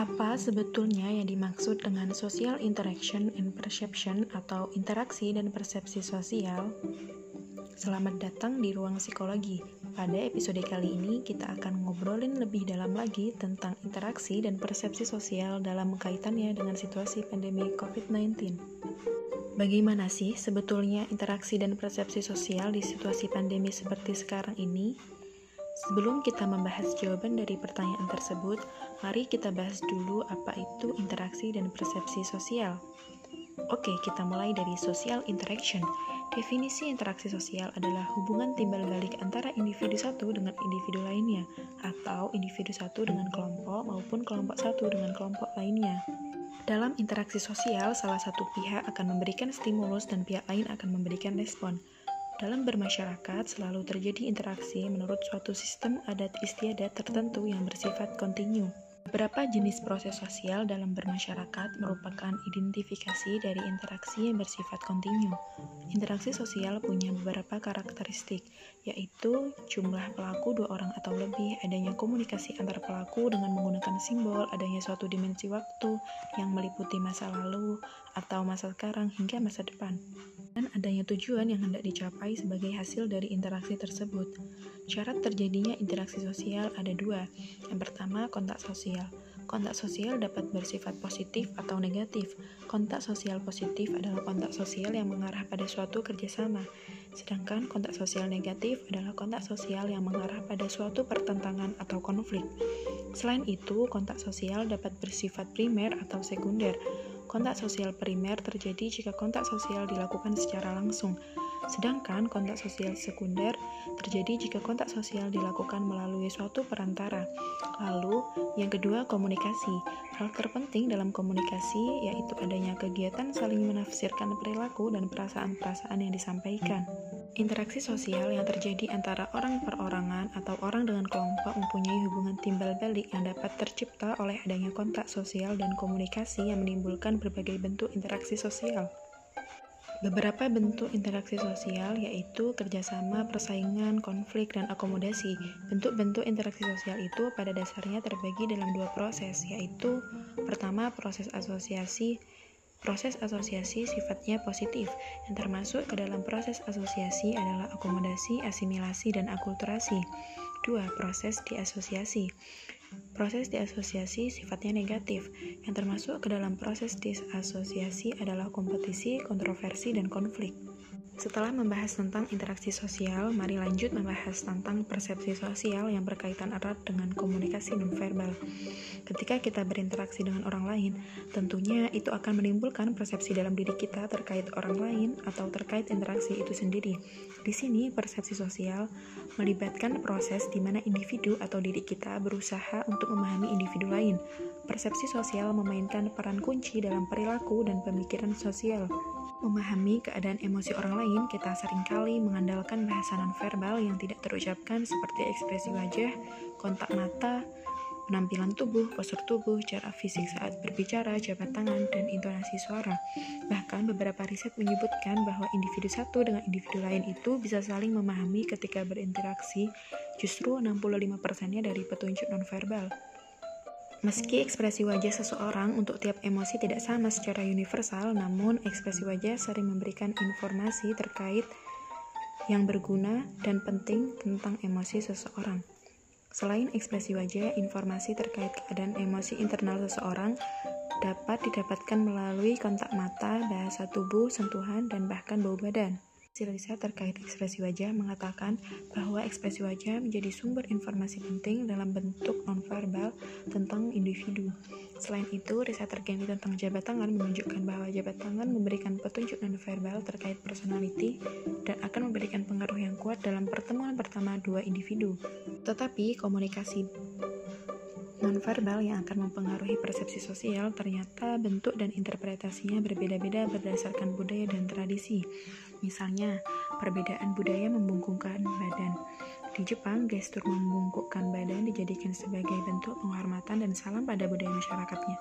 Apa sebetulnya yang dimaksud dengan social interaction and perception atau interaksi dan persepsi sosial? Selamat datang di Ruang Psikologi. Pada episode kali ini kita akan ngobrolin lebih dalam lagi tentang interaksi dan persepsi sosial dalam kaitannya dengan situasi pandemi COVID-19. Bagaimana sih sebetulnya interaksi dan persepsi sosial di situasi pandemi seperti sekarang ini? Sebelum kita membahas jawaban dari pertanyaan tersebut, mari kita bahas dulu apa itu interaksi dan persepsi sosial. Oke, kita mulai dari social interaction. Definisi interaksi sosial adalah hubungan timbal balik antara individu satu dengan individu lainnya, atau individu satu dengan kelompok maupun kelompok satu dengan kelompok lainnya. Dalam interaksi sosial, salah satu pihak akan memberikan stimulus dan pihak lain akan memberikan respon. Dalam bermasyarakat, selalu terjadi interaksi menurut suatu sistem adat istiadat tertentu yang bersifat kontinu. Beberapa jenis proses sosial dalam bermasyarakat merupakan identifikasi dari interaksi yang bersifat kontinu. Interaksi sosial punya beberapa karakteristik, yaitu jumlah pelaku dua orang atau lebih, adanya komunikasi antar pelaku dengan menggunakan simbol, adanya suatu dimensi waktu yang meliputi masa lalu atau masa sekarang hingga masa depan dan adanya tujuan yang hendak dicapai sebagai hasil dari interaksi tersebut. Syarat terjadinya interaksi sosial ada dua. Yang pertama, kontak sosial. Kontak sosial dapat bersifat positif atau negatif. Kontak sosial positif adalah kontak sosial yang mengarah pada suatu kerjasama, sedangkan kontak sosial negatif adalah kontak sosial yang mengarah pada suatu pertentangan atau konflik. Selain itu, kontak sosial dapat bersifat primer atau sekunder. Kontak sosial primer terjadi jika kontak sosial dilakukan secara langsung, sedangkan kontak sosial sekunder terjadi jika kontak sosial dilakukan melalui suatu perantara. Lalu, yang kedua, komunikasi. Hal terpenting dalam komunikasi yaitu adanya kegiatan saling menafsirkan perilaku dan perasaan-perasaan yang disampaikan. Interaksi sosial yang terjadi antara orang perorangan atau orang dengan kelompok mempunyai hubungan timbal balik yang dapat tercipta oleh adanya kontak sosial dan komunikasi yang menimbulkan berbagai bentuk interaksi sosial. Beberapa bentuk interaksi sosial yaitu kerjasama, persaingan, konflik, dan akomodasi. Bentuk-bentuk interaksi sosial itu pada dasarnya terbagi dalam dua proses, yaitu pertama proses asosiasi Proses asosiasi sifatnya positif, yang termasuk ke dalam proses asosiasi adalah akomodasi, asimilasi, dan akulturasi. Dua, proses diasosiasi. Proses diasosiasi sifatnya negatif, yang termasuk ke dalam proses disasosiasi adalah kompetisi, kontroversi, dan konflik. Setelah membahas tentang interaksi sosial, mari lanjut membahas tentang persepsi sosial yang berkaitan erat dengan komunikasi nonverbal. Ketika kita berinteraksi dengan orang lain, tentunya itu akan menimbulkan persepsi dalam diri kita terkait orang lain atau terkait interaksi itu sendiri. Di sini, persepsi sosial melibatkan proses di mana individu atau diri kita berusaha untuk memahami individu lain. Persepsi sosial memainkan peran kunci dalam perilaku dan pemikiran sosial. Memahami keadaan emosi orang lain, kita sering kali mengandalkan bahasa nonverbal yang tidak terucapkan seperti ekspresi wajah, kontak mata, penampilan tubuh, postur tubuh, cara fisik saat berbicara, jabat tangan, dan intonasi suara. Bahkan beberapa riset menyebutkan bahwa individu satu dengan individu lain itu bisa saling memahami ketika berinteraksi, justru 65%-nya dari petunjuk nonverbal. Meski ekspresi wajah seseorang untuk tiap emosi tidak sama secara universal, namun ekspresi wajah sering memberikan informasi terkait yang berguna dan penting tentang emosi seseorang. Selain ekspresi wajah, informasi terkait keadaan emosi internal seseorang dapat didapatkan melalui kontak mata, bahasa tubuh, sentuhan, dan bahkan bau badan. Hasil riset terkait ekspresi wajah mengatakan bahwa ekspresi wajah menjadi sumber informasi penting dalam bentuk nonverbal tentang individu. Selain itu, riset terkini tentang jabat tangan menunjukkan bahwa jabat tangan memberikan petunjuk nonverbal terkait personality dan akan memberikan pengaruh yang kuat dalam pertemuan pertama dua individu. Tetapi, komunikasi nonverbal yang akan mempengaruhi persepsi sosial ternyata bentuk dan interpretasinya berbeda-beda berdasarkan budaya dan tradisi. Misalnya, perbedaan budaya membungkukkan badan. Di Jepang, gestur membungkukkan badan dijadikan sebagai bentuk penghormatan dan salam pada budaya masyarakatnya.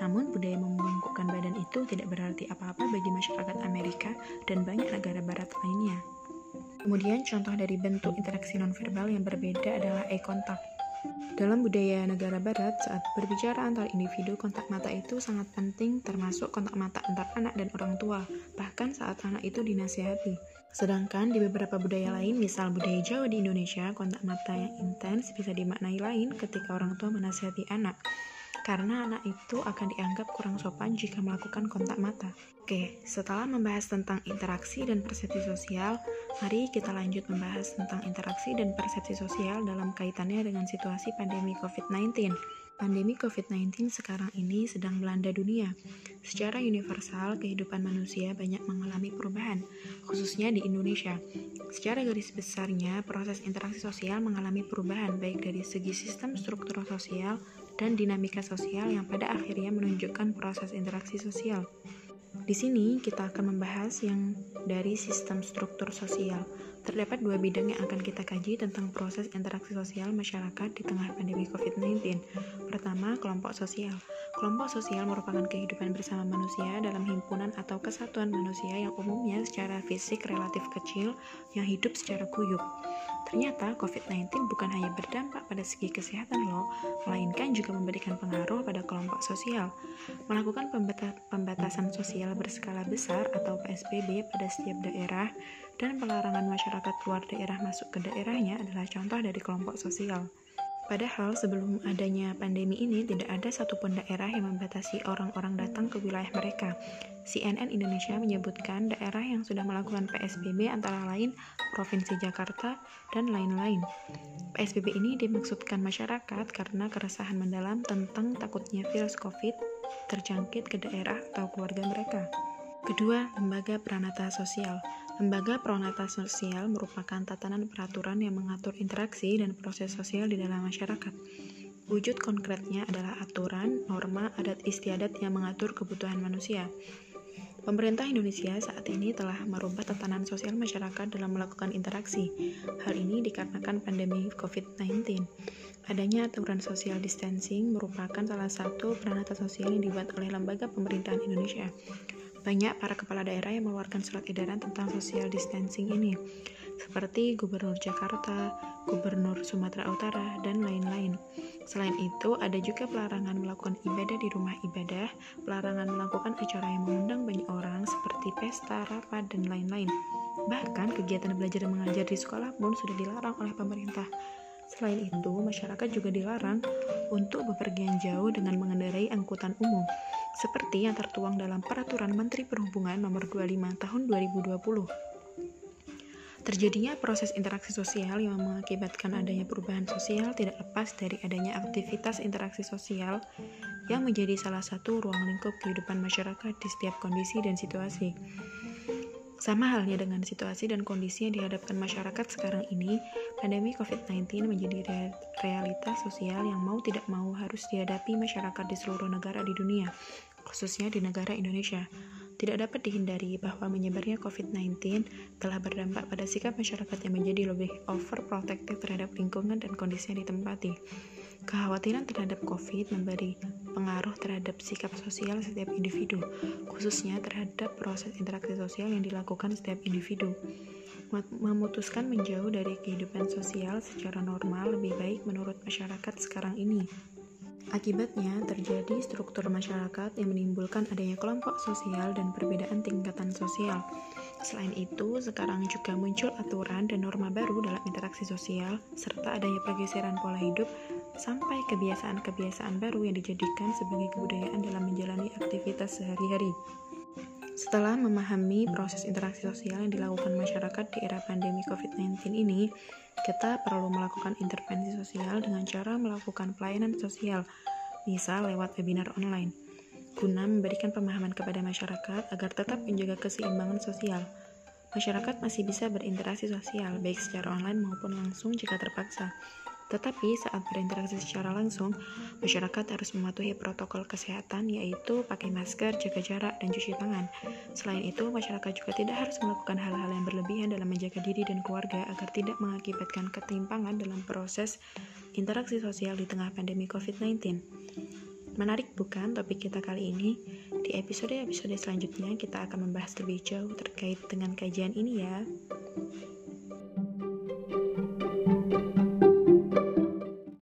Namun, budaya membungkukkan badan itu tidak berarti apa-apa bagi masyarakat Amerika dan banyak negara barat lainnya. Kemudian, contoh dari bentuk interaksi nonverbal yang berbeda adalah eye contact. Dalam budaya negara barat, saat berbicara antar individu, kontak mata itu sangat penting termasuk kontak mata antar anak dan orang tua, bahkan saat anak itu dinasihati. Sedangkan di beberapa budaya lain, misal budaya Jawa di Indonesia, kontak mata yang intens bisa dimaknai lain ketika orang tua menasihati anak karena anak itu akan dianggap kurang sopan jika melakukan kontak mata. Oke, setelah membahas tentang interaksi dan persepsi sosial, mari kita lanjut membahas tentang interaksi dan persepsi sosial dalam kaitannya dengan situasi pandemi COVID-19. Pandemi COVID-19 sekarang ini sedang melanda dunia. Secara universal, kehidupan manusia banyak mengalami perubahan, khususnya di Indonesia. Secara garis besarnya, proses interaksi sosial mengalami perubahan baik dari segi sistem struktur sosial dan dinamika sosial yang pada akhirnya menunjukkan proses interaksi sosial. Di sini kita akan membahas yang dari sistem struktur sosial. Terdapat dua bidang yang akan kita kaji tentang proses interaksi sosial masyarakat di tengah pandemi COVID-19. Pertama, kelompok sosial. Kelompok sosial merupakan kehidupan bersama manusia dalam himpunan atau kesatuan manusia yang umumnya secara fisik relatif kecil yang hidup secara guyup. Ternyata COVID-19 bukan hanya berdampak pada segi kesehatan loh, melainkan juga memberikan pengaruh pada kelompok sosial. Melakukan pembatasan sosial berskala besar atau PSBB pada setiap daerah dan pelarangan masyarakat luar daerah masuk ke daerahnya adalah contoh dari kelompok sosial. Padahal sebelum adanya pandemi ini tidak ada satupun daerah yang membatasi orang-orang datang ke wilayah mereka. CNN Indonesia menyebutkan daerah yang sudah melakukan PSBB antara lain Provinsi Jakarta dan lain-lain. PSBB ini dimaksudkan masyarakat karena keresahan mendalam tentang takutnya virus COVID terjangkit ke daerah atau keluarga mereka. Kedua, lembaga peranata sosial. Lembaga peranata sosial merupakan tatanan peraturan yang mengatur interaksi dan proses sosial di dalam masyarakat. Wujud konkretnya adalah aturan, norma, adat istiadat yang mengatur kebutuhan manusia. Pemerintah Indonesia saat ini telah merubah tatanan sosial masyarakat dalam melakukan interaksi. Hal ini dikarenakan pandemi COVID-19. Adanya aturan social distancing merupakan salah satu peranata sosial yang dibuat oleh lembaga pemerintahan Indonesia. Banyak para kepala daerah yang mengeluarkan surat edaran tentang social distancing ini, seperti Gubernur Jakarta, Gubernur Sumatera Utara, dan lain-lain. Selain itu, ada juga pelarangan melakukan ibadah di rumah ibadah, pelarangan melakukan acara yang mengundang banyak orang seperti pesta, rapat, dan lain-lain. Bahkan kegiatan belajar dan mengajar di sekolah pun sudah dilarang oleh pemerintah. Selain itu, masyarakat juga dilarang untuk bepergian jauh dengan mengendarai angkutan umum seperti yang tertuang dalam Peraturan Menteri Perhubungan Nomor 25 Tahun 2020. Terjadinya proses interaksi sosial yang mengakibatkan adanya perubahan sosial tidak lepas dari adanya aktivitas interaksi sosial yang menjadi salah satu ruang lingkup kehidupan masyarakat di setiap kondisi dan situasi. Sama halnya dengan situasi dan kondisi yang dihadapkan masyarakat sekarang ini, pandemi COVID-19 menjadi realitas sosial yang mau tidak mau harus dihadapi masyarakat di seluruh negara di dunia, khususnya di negara Indonesia. Tidak dapat dihindari bahwa menyebarnya COVID-19 telah berdampak pada sikap masyarakat yang menjadi lebih overprotective terhadap lingkungan dan kondisi yang ditempati. Kekhawatiran terhadap COVID memberi pengaruh terhadap sikap sosial setiap individu, khususnya terhadap proses interaksi sosial yang dilakukan setiap individu. Memutuskan menjauh dari kehidupan sosial secara normal lebih baik menurut masyarakat sekarang ini. Akibatnya, terjadi struktur masyarakat yang menimbulkan adanya kelompok sosial dan perbedaan tingkatan sosial. Selain itu, sekarang juga muncul aturan dan norma baru dalam interaksi sosial, serta adanya pergeseran pola hidup sampai kebiasaan-kebiasaan baru yang dijadikan sebagai kebudayaan dalam menjalani aktivitas sehari-hari. Setelah memahami proses interaksi sosial yang dilakukan masyarakat di era pandemi COVID-19 ini, kita perlu melakukan intervensi sosial dengan cara melakukan pelayanan sosial, misal lewat webinar online, guna memberikan pemahaman kepada masyarakat agar tetap menjaga keseimbangan sosial. Masyarakat masih bisa berinteraksi sosial, baik secara online maupun langsung jika terpaksa. Tetapi saat berinteraksi secara langsung, masyarakat harus mematuhi protokol kesehatan yaitu pakai masker, jaga jarak, dan cuci tangan. Selain itu, masyarakat juga tidak harus melakukan hal-hal yang berlebihan dalam menjaga diri dan keluarga agar tidak mengakibatkan ketimpangan dalam proses interaksi sosial di tengah pandemi COVID-19. Menarik bukan topik kita kali ini? Di episode-episode selanjutnya kita akan membahas lebih jauh terkait dengan kajian ini ya.